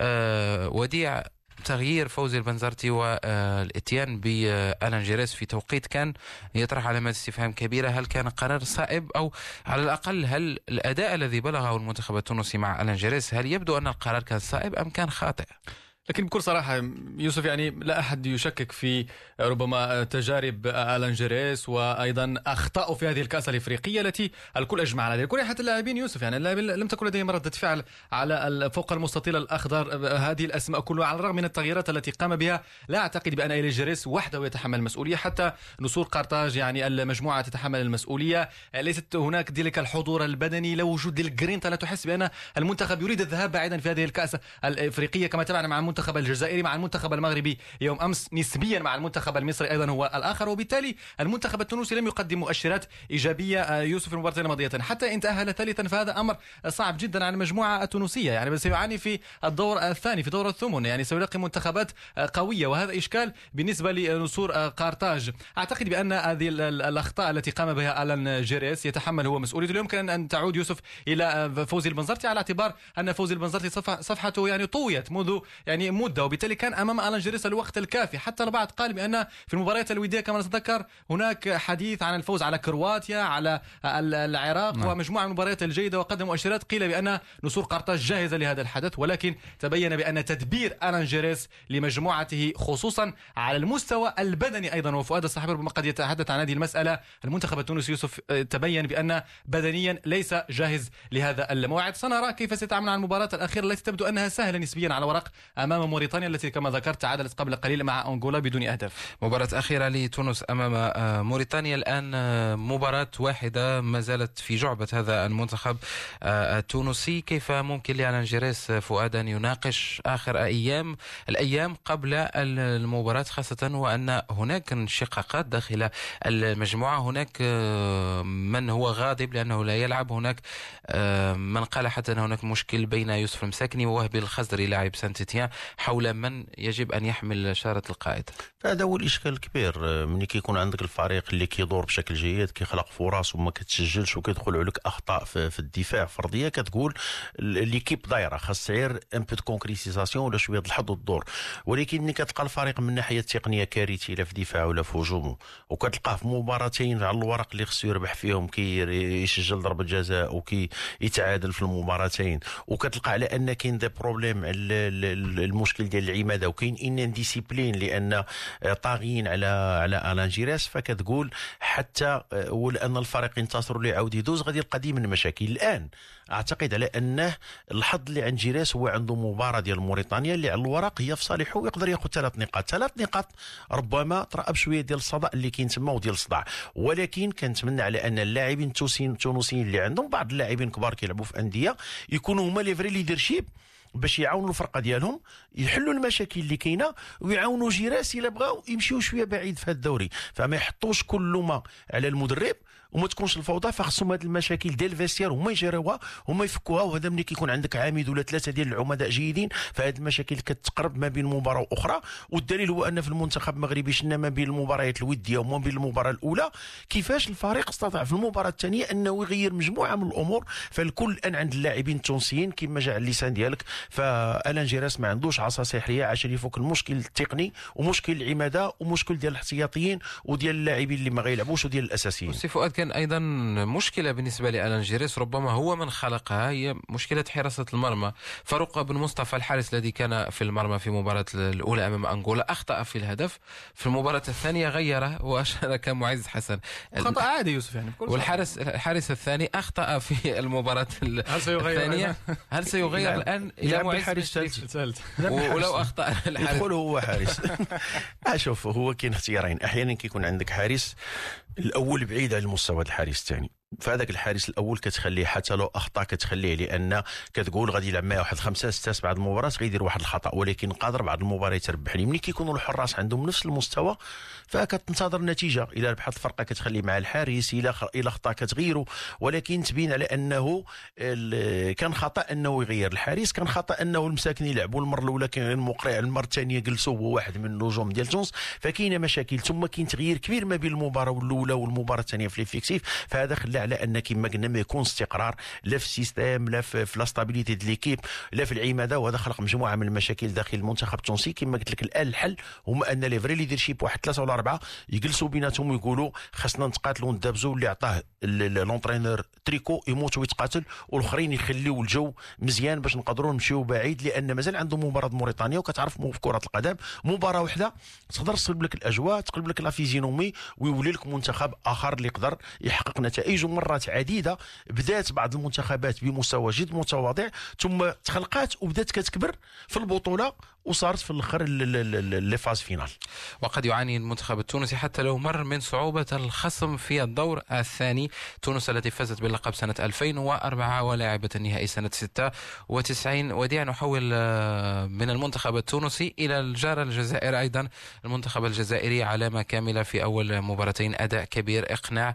أه وديع تغيير فوزي البنزرتي والإتيان بألان جيريس في توقيت كان يطرح علامات استفهام كبيرة هل كان قرار صائب أو على الأقل هل الأداء الذي بلغه المنتخب التونسي مع ألان جيريس هل يبدو أن القرار كان صائب أم كان خاطئ؟ لكن بكل صراحة يوسف يعني لا أحد يشكك في ربما تجارب ألان جيريس وأيضا أخطاء في هذه الكأس الإفريقية التي الكل أجمع على ذلك. حتى اللاعبين يوسف يعني اللاعبين لم تكن لديهم ردة فعل على فوق المستطيل الأخضر هذه الأسماء كلها على الرغم من التغييرات التي قام بها لا أعتقد بأن إلي جيريس وحده يتحمل المسؤولية. حتى نسور قرطاج يعني المجموعة تتحمل المسؤولية. ليست هناك ذلك الحضور البدني أو وجود الجرينتا لا تحس بأن المنتخب يريد الذهاب بعيدا في هذه الكأس الإفريقية كما تابعنا مع المنتخب الجزائري مع المنتخب المغربي يوم أمس نسبيا مع المنتخب المصري أيضا هو الآخر. وبالتالي المنتخب التونسي لم يقدم مؤشرات إيجابية آه، يوسف المباراتين الماضيه حتى إن تأهل ثالثا فهذا أمر صعب جدا على المجموعة التونسية. يعني سيعاني في الدور الثاني في دور الثمن. يعني سيلاقي منتخبات آه، قوية. وهذا إشكال بالنسبة لنصور آه، قارتاج أعتقد بأن هذه الأخطاء التي قام بها ألان جيريس يتحمل هو مسؤوليته يمكن ان تعود يوسف إلى فوزي البنزرتي على اعتبار أن فوزي البنزرتي صفحته يعني طويت منذ يعني مدة وبالتالي كان أمام ألان جيريس الوقت الكافي. حتى البعض قال بأن في المباريات الودية كما نتذكر هناك حديث عن الفوز على كرواتيا على العراق نعم. ومجموعة من المباريات الجيدة وقدم مؤشرات قيل بأن نصور قرطاج جاهزة لهذا الحدث. ولكن تبين بأن تدبير ألان جيريس لمجموعته خصوصا على المستوى البدني أيضا. وفؤاد الصحفي ربما قد يتحدث عن هذه المسألة. المنتخب التونسي يوسف آه، تبين بأن بدنيا ليس جاهز لهذا الموعد. سنرى كيف سيتعامل مع المباراة الأخيرة التي تبدو أنها سهلة نسبيا على ورق أمام موريتانيا التي كما ذكرت تعادلت قبل قليل مع أنغولا بدون أهداف. مباراة أخيرة لتونس أمام آه، موريتانيا الآن آه، مباراة واحدة ما زالت في جعبة هذا المنتخب آه، التونسي. كيف ممكن لألان جيريس فؤاد أن يناقش آخر أيام الأيام قبل المباراة خاصة وأن هناك انشقاقات داخل المجموعة؟ هناك من هو غاضب لأنه لا يلعب هناك من قال حتى أن هناك مشكل بين يوسف المساكني ووهبي الخزري لاعب سانتيتيان حول من يجب أن يحمل شارة القائد؟ هذا هو الإشكال الكبير. ملي كيكون عندك الفريق اللي كيدور بشكل جيد كيخلق فرص وما كتسجلش وكيدخل عليك أخطاء في, الدفاع فردية كتقول l'équipe دايرة خاص تعير un peu concrétisation ولا شوية الحظ والدور. ولكن ملي كتلقى الفريق من الناحيه التقنيه كارثي لا في دفاعه ولا في هجومه وكتلقاه في مباراتين على الورق اللي خصو يربح فيهم كي يسجل ضربة جزاء وكي يتعادل في المباراتين. وكتلقى على أن كاين des problèmes المشكل ديال العمادة وكاين indiscipline لأن آه، طاغيين على على الان جيراس فكتقول حتى آه، ولان الفريق ينتصر ليعاود يدوز غادي يلقى ديما المشاكل. الآن أعتقد على أنه الحظ اللي عند جيراس هو عنده مباراة ديال موريتانيا اللي على الورق هي في صالحه ويقدر ياخذ ثلاث نقاط. ثلاث نقاط ربما ترأب شوية ديال الصداع اللي كاين تما وديال الصداع. ولكن كنتمنى على أن اللاعبين التونسيين اللي عندهم بعض اللاعبين كبار كيلعبوا في أندية يكونوا هما les vrais leadership باش يعاونوا الفرقة ديالهم يحلوا المشاكل اللي كاينة ويعاونوا جيراس الا بغاو يمشيو شوية بعيد في هذا الدوري. فما يحطوش كل ما على المدرب وما تكونش الفوضى فخصهم هذه المشاكل ديال الفيستير هما يجيروها هما يفكوها وهذا ملي كيكون عندك عامد ولا ثلاثة ديال العمداء جيدين فهذه المشاكل كتقرب ما بين مباراة وأخرى والدليل هو أن في المنتخب المغربي شفنا ما بين المباريات الوديه وما بين المباراة الأولى. كيفاش الفريق استطاع في المباراة الثانية أنه يغير مجموعة من الأمور؟ فالكل الان عند اللاعبين التونسيين كما جاء اللسان ديالك. فألان جيراس ما عندوش عصا سحرية عشان يفك المشكل التقني ومشكل العمادة ومشكل ديال الاحتياطيين وديال اللاعبين اللي ما غيلعبوش وديال الأساسيين. كان أيضا مشكلة بالنسبة لألان جيريس ربما هو من خلقها هي مشكلة حراسة المرمى. فاروق بن مصطفى الحارس الذي كان في المرمى في المباراه الأولى أمام أنغولا أخطأ في الهدف. في المباراة الثانية غيره وأشارك معز حسن. خطأ عادي يوسف يعني بكل والحارس الحارس الثاني أخطأ في المباراة هل سيغير الثانية. هل سيغير الآن؟ إلى معز حارس ثالث ولو أخطأ الحارس. يدخل هو حارس. أشوف هو كاين اختيارين. أحيانا كيكون عندك حارس الأول بعيد عن المستوى الحارس الثاني. فهذاك الحارس الأول كتخليه حتى لو أخطأ كتخليه لأن كتقول غادي يلعب معاه واحد خمسة ستة بعد المباراة غيدير واحد الخطأ ولكن قادر بعض المباريات يربح لي ملي كيكونوا الحراس عندهم نفس المستوى فكتنتظر النتيجة. إلى ربحت الفرقة كتخلي مع الحارس إلى إلى خطأ كتغيره ولكن تبين على أنه كان خطأ أنه يغير الحارس كان خطأ أنه المساكن يلعبوا. المرة الأولى كان المقرع المره الثانية جلسوا هو واحد من النجوم ديال تونس. فكاينة مشاكل ثم كاين تغيير كبير ما بين المباراة الأولى والمباراة الثانية في l'effectif فهذا خلى على ان كما قلنا ما يكون استقرار لا في ال système لا في, في la stabilité ديال l'équipe لا في العمادة وهذا خلق مجموعة من المشاكل داخل المنتخب التونسي كما قلت لك الآن الحل هما أن les vrais leadership واحد ثلاثة ولا أربعة يجلسوا بيناتهم ويقولوا خاصنا نتقاتلوا وندابزوا اللي عطاه l'entraîneur تريكو يموت ويتقاتل والآخرين يخليوا الجو مزيان باش نقدروا نمشيو بعيد لأن مازال عندهم مباراة موريتانيا وكتعرف في كرة القدم. مباراة واحدة تقدر تقلب لك الأجواء تقلب لك la physionomie ويولي لك منتخب آخر اللي يقدر يحقق نتائج ومرات عديدة بدات بعض المنتخبات بمستوى جد متواضع ثم تخلقات وبدات كتكبر في البطولة وصارت في الآخر les phases finales. وقد يعاني المنتخب التونسي حتى لو مر من صعوبة الخصم في الدور الثاني. تونس التي فازت باللقب سنة 2004 ولعبت النهائي سنة 96 وديع نحول آه، من المنتخب التونسي إلى الجارة الجزائر أيضا. المنتخب الجزائري علامة كاملة في أول مباراتين أداء كبير إقناع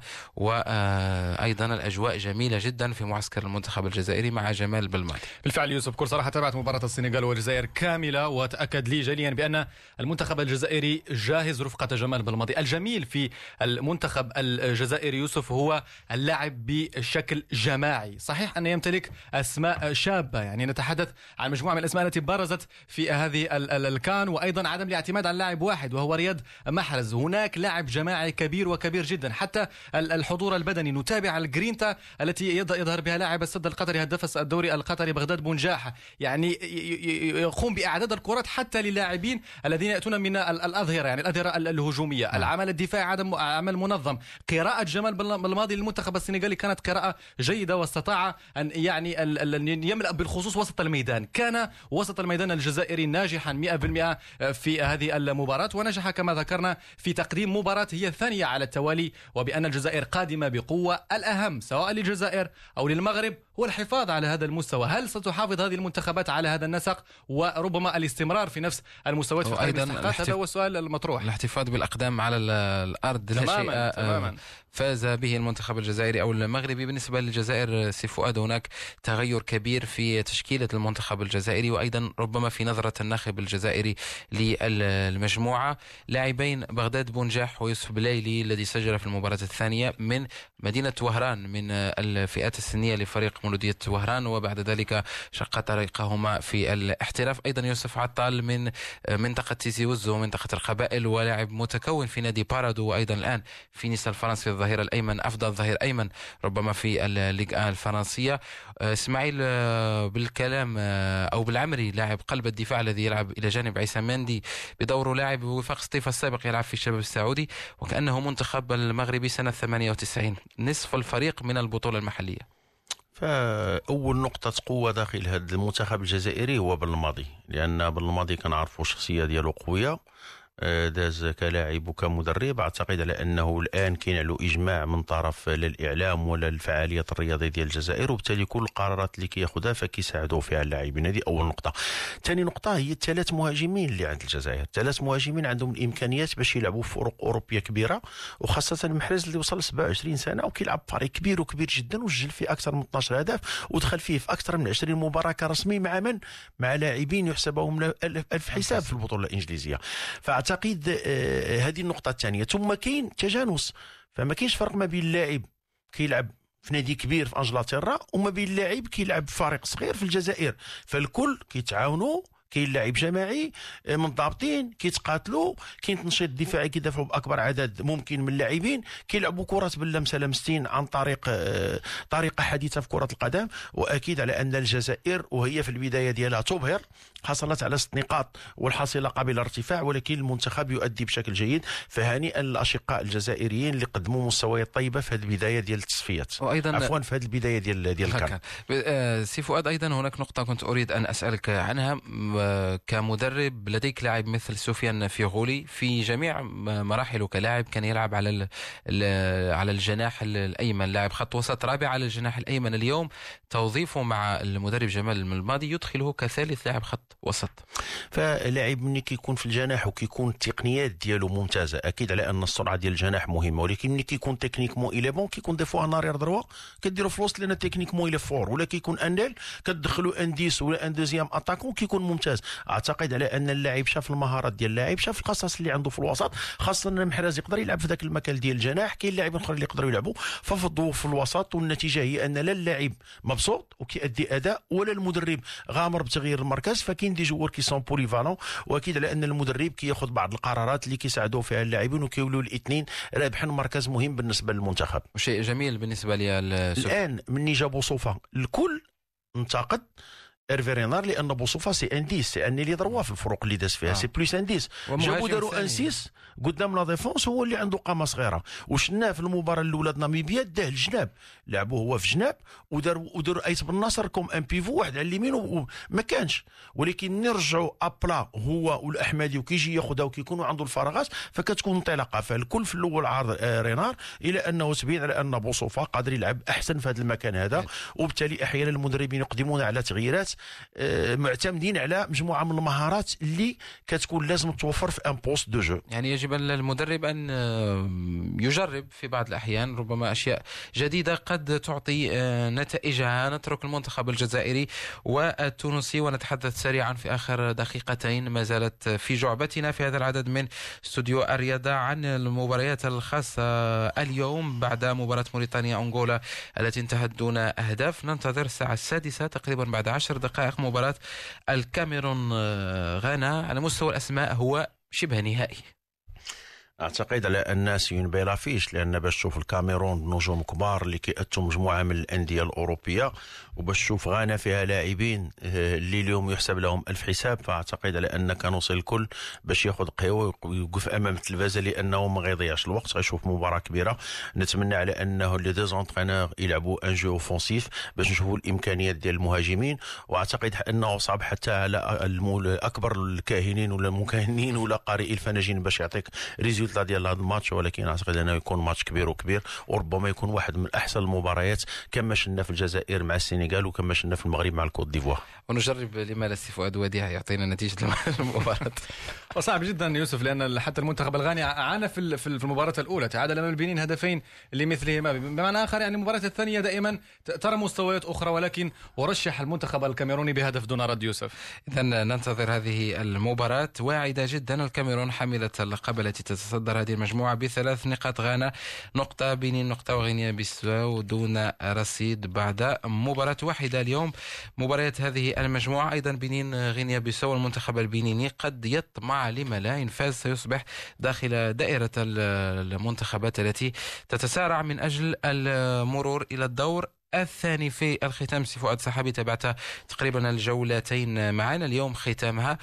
وأيضا الأجواء جميلة جدا في معسكر المنتخب الجزائري مع جمال بالماضي بالفعل يوسف كل صراحة تابعت مباراة السنغال والجزائر كاملة وتأكد لي جليا بأن المنتخب الجزائري جاهز رفقة جمال بالماضي. الجميل في المنتخب الجزائري يوسف هو اللعب بشكل جماعي. صحيح أن يمتلك أسماء شابة يعني نتحدث عن مجموعة من الأسماء التي برزت في هذه الكان وأيضا عدم الاعتماد على لاعب واحد وهو رياض محرز. هناك لاعب جماعي كبير وكبير جدا. حتى الحضور البدني نتابع الجرينتا التي يظهر بها لاعب السد القطري هداف الدوري القطري بغداد بنجاح يعني يقوم بإعداد الكرات حتى للاعبين الذين يأتون من الأظهرة يعني الأظهرة الهجومية. نعم. العمل الدفاعي عدم عمل منظم. قراءة جمال بالماضي للمنتخب السنغالي كانت قراءة جيدة واستطاع أن يعني يملأ بالخصوص وسط الميدان. كان وسط الميدان الجزائري ناجحا 100% في هذه المباراة ونجح كما ذكرنا في تقديم مباراة هي الثانية على التوالي وبأن الجزائر قادمة بقوة الأهم سواء للجزائر أو للمغرب هو الحفاظ على هذا المستوى. هل ستحافظ هذه المنتخبات على هذا النسق؟ وربما الاستمرار في نفس المستويات في أيضا هذا هو السؤال المطروح. الاحتفاظ بالأقدام على الأرض تماما لا شيء تماما. فاز به المنتخب الجزائري أو المغربي. بالنسبة للجزائر سي فؤاد هناك تغير كبير في تشكيلة المنتخب الجزائري وأيضا ربما في نظرة الناخب الجزائري للمجموعة. لاعبين بغداد بونجاح ويوسف بلايلي الذي سجل في المباراة الثانية من مدينة وهران من الفئات السنية لفريق مولوديه وهران وبعد ذلك شق طريقهما في الاحتراف. أيضا يوسف عطال من منطقة تيزي وزو منطقه القبائل ولاعب متكون في نادي بارادو وأيضا الآن في نيس الفرنسي الظهير الأيمن أفضل ظهير أيمن ربما في الليغ الفرنسية. آه، إسماعيل آه، بلكلام آه، أو بلعمري لاعب قلب الدفاع الذي يلعب إلى جانب عيسى مندي بدوره لاعب وفاق سطيفه السابق يلعب في الشباب السعودي وكأنه منتخب المغربي سنة 98 نصف الفريق من البطولة المحلية. فأول نقطة قوة داخل هذا المنتخب الجزائري هو بلماضي لأن بلماضي كنعرفوا الشخصية ديالو قوية. داز كلاعب وكمدرب أعتقد على أنه الآن كاين له إجماع من طرف لا الإعلام ولا الفعاليات الرياضية ديال الجزائر وبالتالي كل القرارات اللي كياخذها فكيساعدوا فيها اللاعبين. هذه أول نقطة. ثاني نقطة هي الثلاث مهاجمين اللي عند الجزائر. ثلاث مهاجمين عندهم الإمكانيات باش يلعبوا في فرق أوروبية كبيرة وخاصة المحرز اللي وصل 27 سنة وكيلعب فريق كبير وكبير جدا وسجل فيه أكثر من 12 هدف ودخل فيه في أكثر من 20 مباراة كرسمي مع من؟ مع لاعبين يحسبهم ألف حساب في البطولة الإنجليزية. فأعتقد آه، هذه النقطة الثانية. ثم كاين تجانس. فما كاينش فرق ما بين اللاعب كيلعب في نادي كبير في إنجلترا وما بين اللاعب كيلعب في فريق صغير في الجزائر. فالكل كيتعاونوا كاين لاعب جماعي آه، منضبطين كيتقاتلوا كاين تنشيط دفاعي كيدافعوا بأكبر عدد ممكن من اللاعبين كيلعبوا كرة باللمسة لمستين عن طريق آه، طريقة حديثة في كرة القدم. وأكيد على أن الجزائر وهي في البداية ديالها تبهر. حصلت على ست نقاط والحصيلة قابله للارتفاع ولكن المنتخب يؤدي بشكل جيد. فهنيئا للاشقاء الجزائريين اللي قدموا مستويات طيبة في هذه البداية ديال التصفيات. وأيضا عفوا في هذه البداية ديال ديال آه، سي فؤاد أيضا هناك نقطة كنت أريد أن أسألك عنها. كمدرب لديك لاعب مثل سفيان فيغولي في جميع مراحله كلاعب كان يلعب على على الجناح الأيمن. لاعب خط وسط رابع على الجناح الأيمن. اليوم توظيفه مع المدرب جمال الماضي يدخله كثالث لاعب خط وسط. فلاعب ملي كيكون في الجناح وكيكون التقنيات ديالو ممتازة أكيد على أن السرعة ديال الجناح مهمة ولكن ملي كيكون تكنيكمون الي بون كيكون دي فوا نارير دروا كديرو في الوسط لأن تكنيكمون الي فور ولا كيكون ان كتدخلوا أن ديس ولا أن دوزيام اتاكون كيكون ممتاز. أعتقد على أن اللاعب شاف المهارات ديال اللاعب شاف القصص اللي عنده في الوسط خاصة إن محراز يقدر يلعب في ذاك المكان ديال الجناح كاين لاعبين آخرين اللي يقدروا يلعبوا. ففضوا في الوسط والنتيجة هي أن لا اللاعب مبسوط وكيأدي أداء ولا المدرب غامر بتغيير المركز فكاين des joueurs qui sont polyvalents وأكيد على أن المدرب كياخذ بعض القرارات اللي كيساعدوا فيها اللاعبين وكيولوا الاثنين رابحين مركز مهم بالنسبة للمنتخب. شيء جميل بالنسبة لي الآن مني جابوا بوصوفة الكل انتقد ايرفي رينار لأن بوصوفا c'est un dix c'est un ailier droit في الفرق اللي داز فيها آه. c'est plus un dix. جابوا داروا un six قدام la défense هو اللي عنده قامة صغيرة. وشفناه في المباراة الأولى ناميبيا داه الجناب لعبوا هو في جناب ودار ودار آيت بن ناصر comme un pivot واحد على اليمين وما كانش. ولكن نرجعوا أبلا هو والأحمدي وكيجي ياخذها وكيكونوا عنده الفراغات فكتكون انطلاقة. فالكل في الأول عارض آه، رينار إلى أنه تبين على أن بوصوفا قادر يلعب أحسن في هذا المكان هذا. وبالتالي أحيانا المدربين يقدمون على تغييرات. معتمدين على مجموعة من المهارات اللي كتكون لازم توفر في un poste de jeu. يعني يجب على المدرب أن آه، يجرب في بعض الأحيان ربما أشياء جديدة قد تعطي آه، نتائجها. نترك المنتخب الجزائري والتونسي ونتحدث سريعا في آخر دقيقتين. ما زالت في جعبتنا في هذا العدد من استوديو الرياضة عن المباريات الخاصة اليوم بعد مباراة موريتانيا انغولا التي انتهت دون أهداف. ننتظر الساعة السادسة تقريبا بعد عشر دقائق مباراة الكاميرون آه، غانا. على مستوى الأسماء هو شبه نهائي. أعتقد على أن c'est une belle affiche لأن باش تشوف الكاميرون نجوم كبار اللي كيأتوا مجموعة من الأندية الأوروبية وباش تشوف غانا فيها لاعبين آه، اللي اليوم يحسب لهم ألف حساب فأعتقد على أن كنوصل الكل باش ياخذ قهوة ويوقف أمام التلفازه لأنه ما غيضيعش الوقت. غيشوف مباراة كبيرة. نتمنى على أنه les deux entraîneurs يلعبوا un jeu offensif باش نشوفوا الإمكانيات ديال المهاجمين. وأعتقد أنه صعب حتى على اكبر الكاهنين ولا المكاهنين ولا قارئي الفناجين باش يعطيك résultat ديال هذا الماتش ولكن أعتقد أنه يكون ماتش كبير وكبير. وربما يكون واحد من أحسن المباريات كما شفنا في الجزائر مع السنغال وكما شفنا في المغرب مع الكوت ديفوار. ونجرب لما لا سي فؤاد وديع يعطينا نتيجة المباراه وصعب جدا يوسف لأن حتى المنتخب الغاني عانى في في المباراة الأولى. تعادل أمام البنين هدفين لمثلهما. بمعنى آخر يعني المباراة الثانية دائما ترى مستويات أخرى ولكن ورشح المنتخب الكاميروني بهدف دون رد يوسف. اذا ننتظر هذه المباراة. واعدة جدا الكاميرون حامله اللقب التي تتصدر هذه المجموعة بثلاث نقاط غانا نقطة بنين نقطة وغينيا بيساو دون رصيد بعد مباراة واحدة اليوم. مباريات هذه المجموعة أيضا بنين غينيا بيساو المنتخب البنيني قد يطمع لما لا إن فاز سيصبح داخل دائرة المنتخبات التي تتسارع من أجل المرور إلى الدور الثاني في الختام. سي فؤاد سحابي تابعت تقريبا الجولتين معنا اليوم ختامها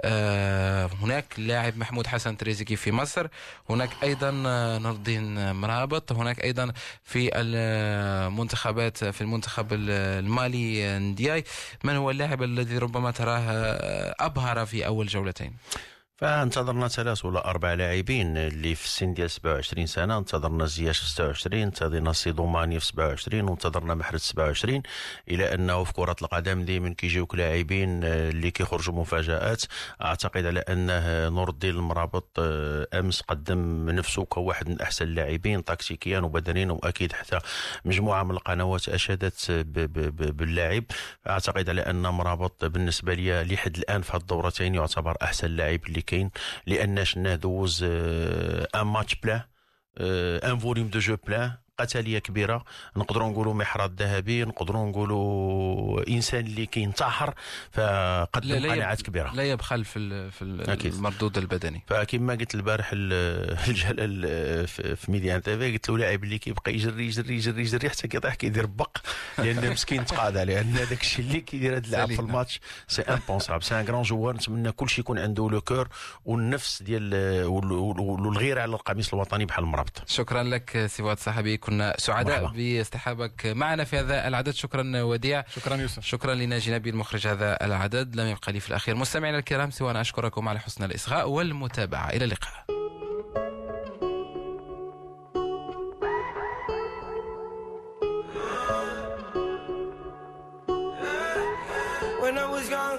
آه، هناك لاعب محمود حسن تريزيكي في مصر هناك أيضا نور الدين مرابط هناك أيضا في المنتخبات في المنتخب المالي ندياي من هو اللاعب الذي ربما تراه أبهر في أول جولتين؟ فانتظرنا ثلاث ولا أربع لاعبين اللي في السن ديال 27 سنة. انتظرنا زياش في 26 انتظرنا سيدوماني في 27 وانتظرنا محرز 27 إلى أنه في كرة القدم دائما كيجيوك لاعبين اللي كيخرجوا مفاجآت. أعتقد على أنه نور الدين المرابط آه، أمس قدم نفسه كواحد من أحسن اللاعبين تكتيكيا وبدنيا وأكيد حتى مجموعة من القنوات أشادت باللاعب أعتقد على أن مرابط بالنسبة لي لحد الآن في الدورتين يعتبر أحسن لاعب اللي كاين لأن شفناه دوز un match plein un volume de jeu plein قتاليه كبيرة. نقدروا نقولوا محارب ذهبي نقدروا نقولوا إنسان اللي كينتحر فقدم قناعات كبيرة. لا يبخل في في المردود البدني. فكما قلت البارح الجلال في Medi1 TV قلت له لاعب اللي كيبقى يجري يجري يجري يجري حتى كيطيح كيدير بق لأن مسكين تقاضى لأن داك الشيء اللي كيدير هذا اللاعب في الماتش c'est impensable c'est un grand joueur نتمنى كل شيء يكون عنده le cœur والنفس ديال والغيرة على القميص الوطني بحال المرابط. شكرا لك سي وديع صاحبي. كنا سعداء مرحبا. باصطحابك معنا في هذا العدد. شكرا وديع. شكرا يوسف. شكرا لناجي نبيل مخرج هذا العدد. لم يبقى لي في الأخير مستمعينا الكرام سوى أن أشكركم على حسن الإصغاء والمتابعة. إلى اللقاء. When I was young,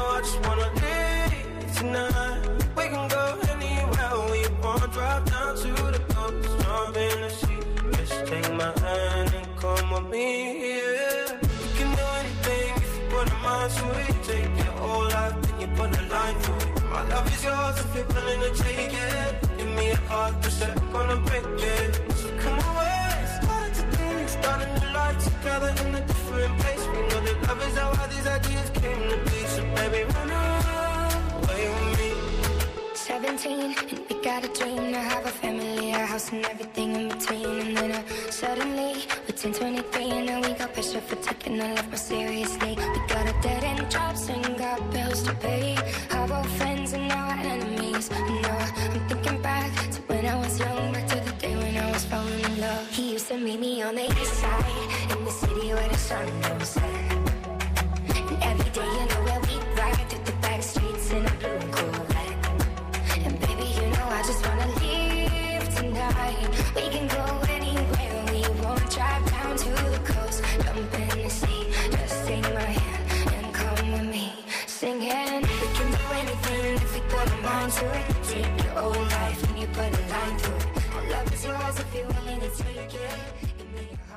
Take your whole life, then you put a line through it. My love is yours if you're willing to take it. Give me a heart set, gonna break it. So come away, started to think, starting together in a different place. We know that love is how all these ideas came to be. So baby, run away with me. 17 and we got a dream to have a family, a house and everything in between. And then uh, suddenly 10, 23 and now we got pressure for taking our life more seriously. We got a dead end jobs and got bills to pay. Our old friends and now our enemies. And now I'm thinking back to when I was young, back to the day when I was falling in love. He used to meet me on the east side in the city where the sun don't set. And every day to it. Take your whole life and you put a line through it. Love is yours if you're willing to take it.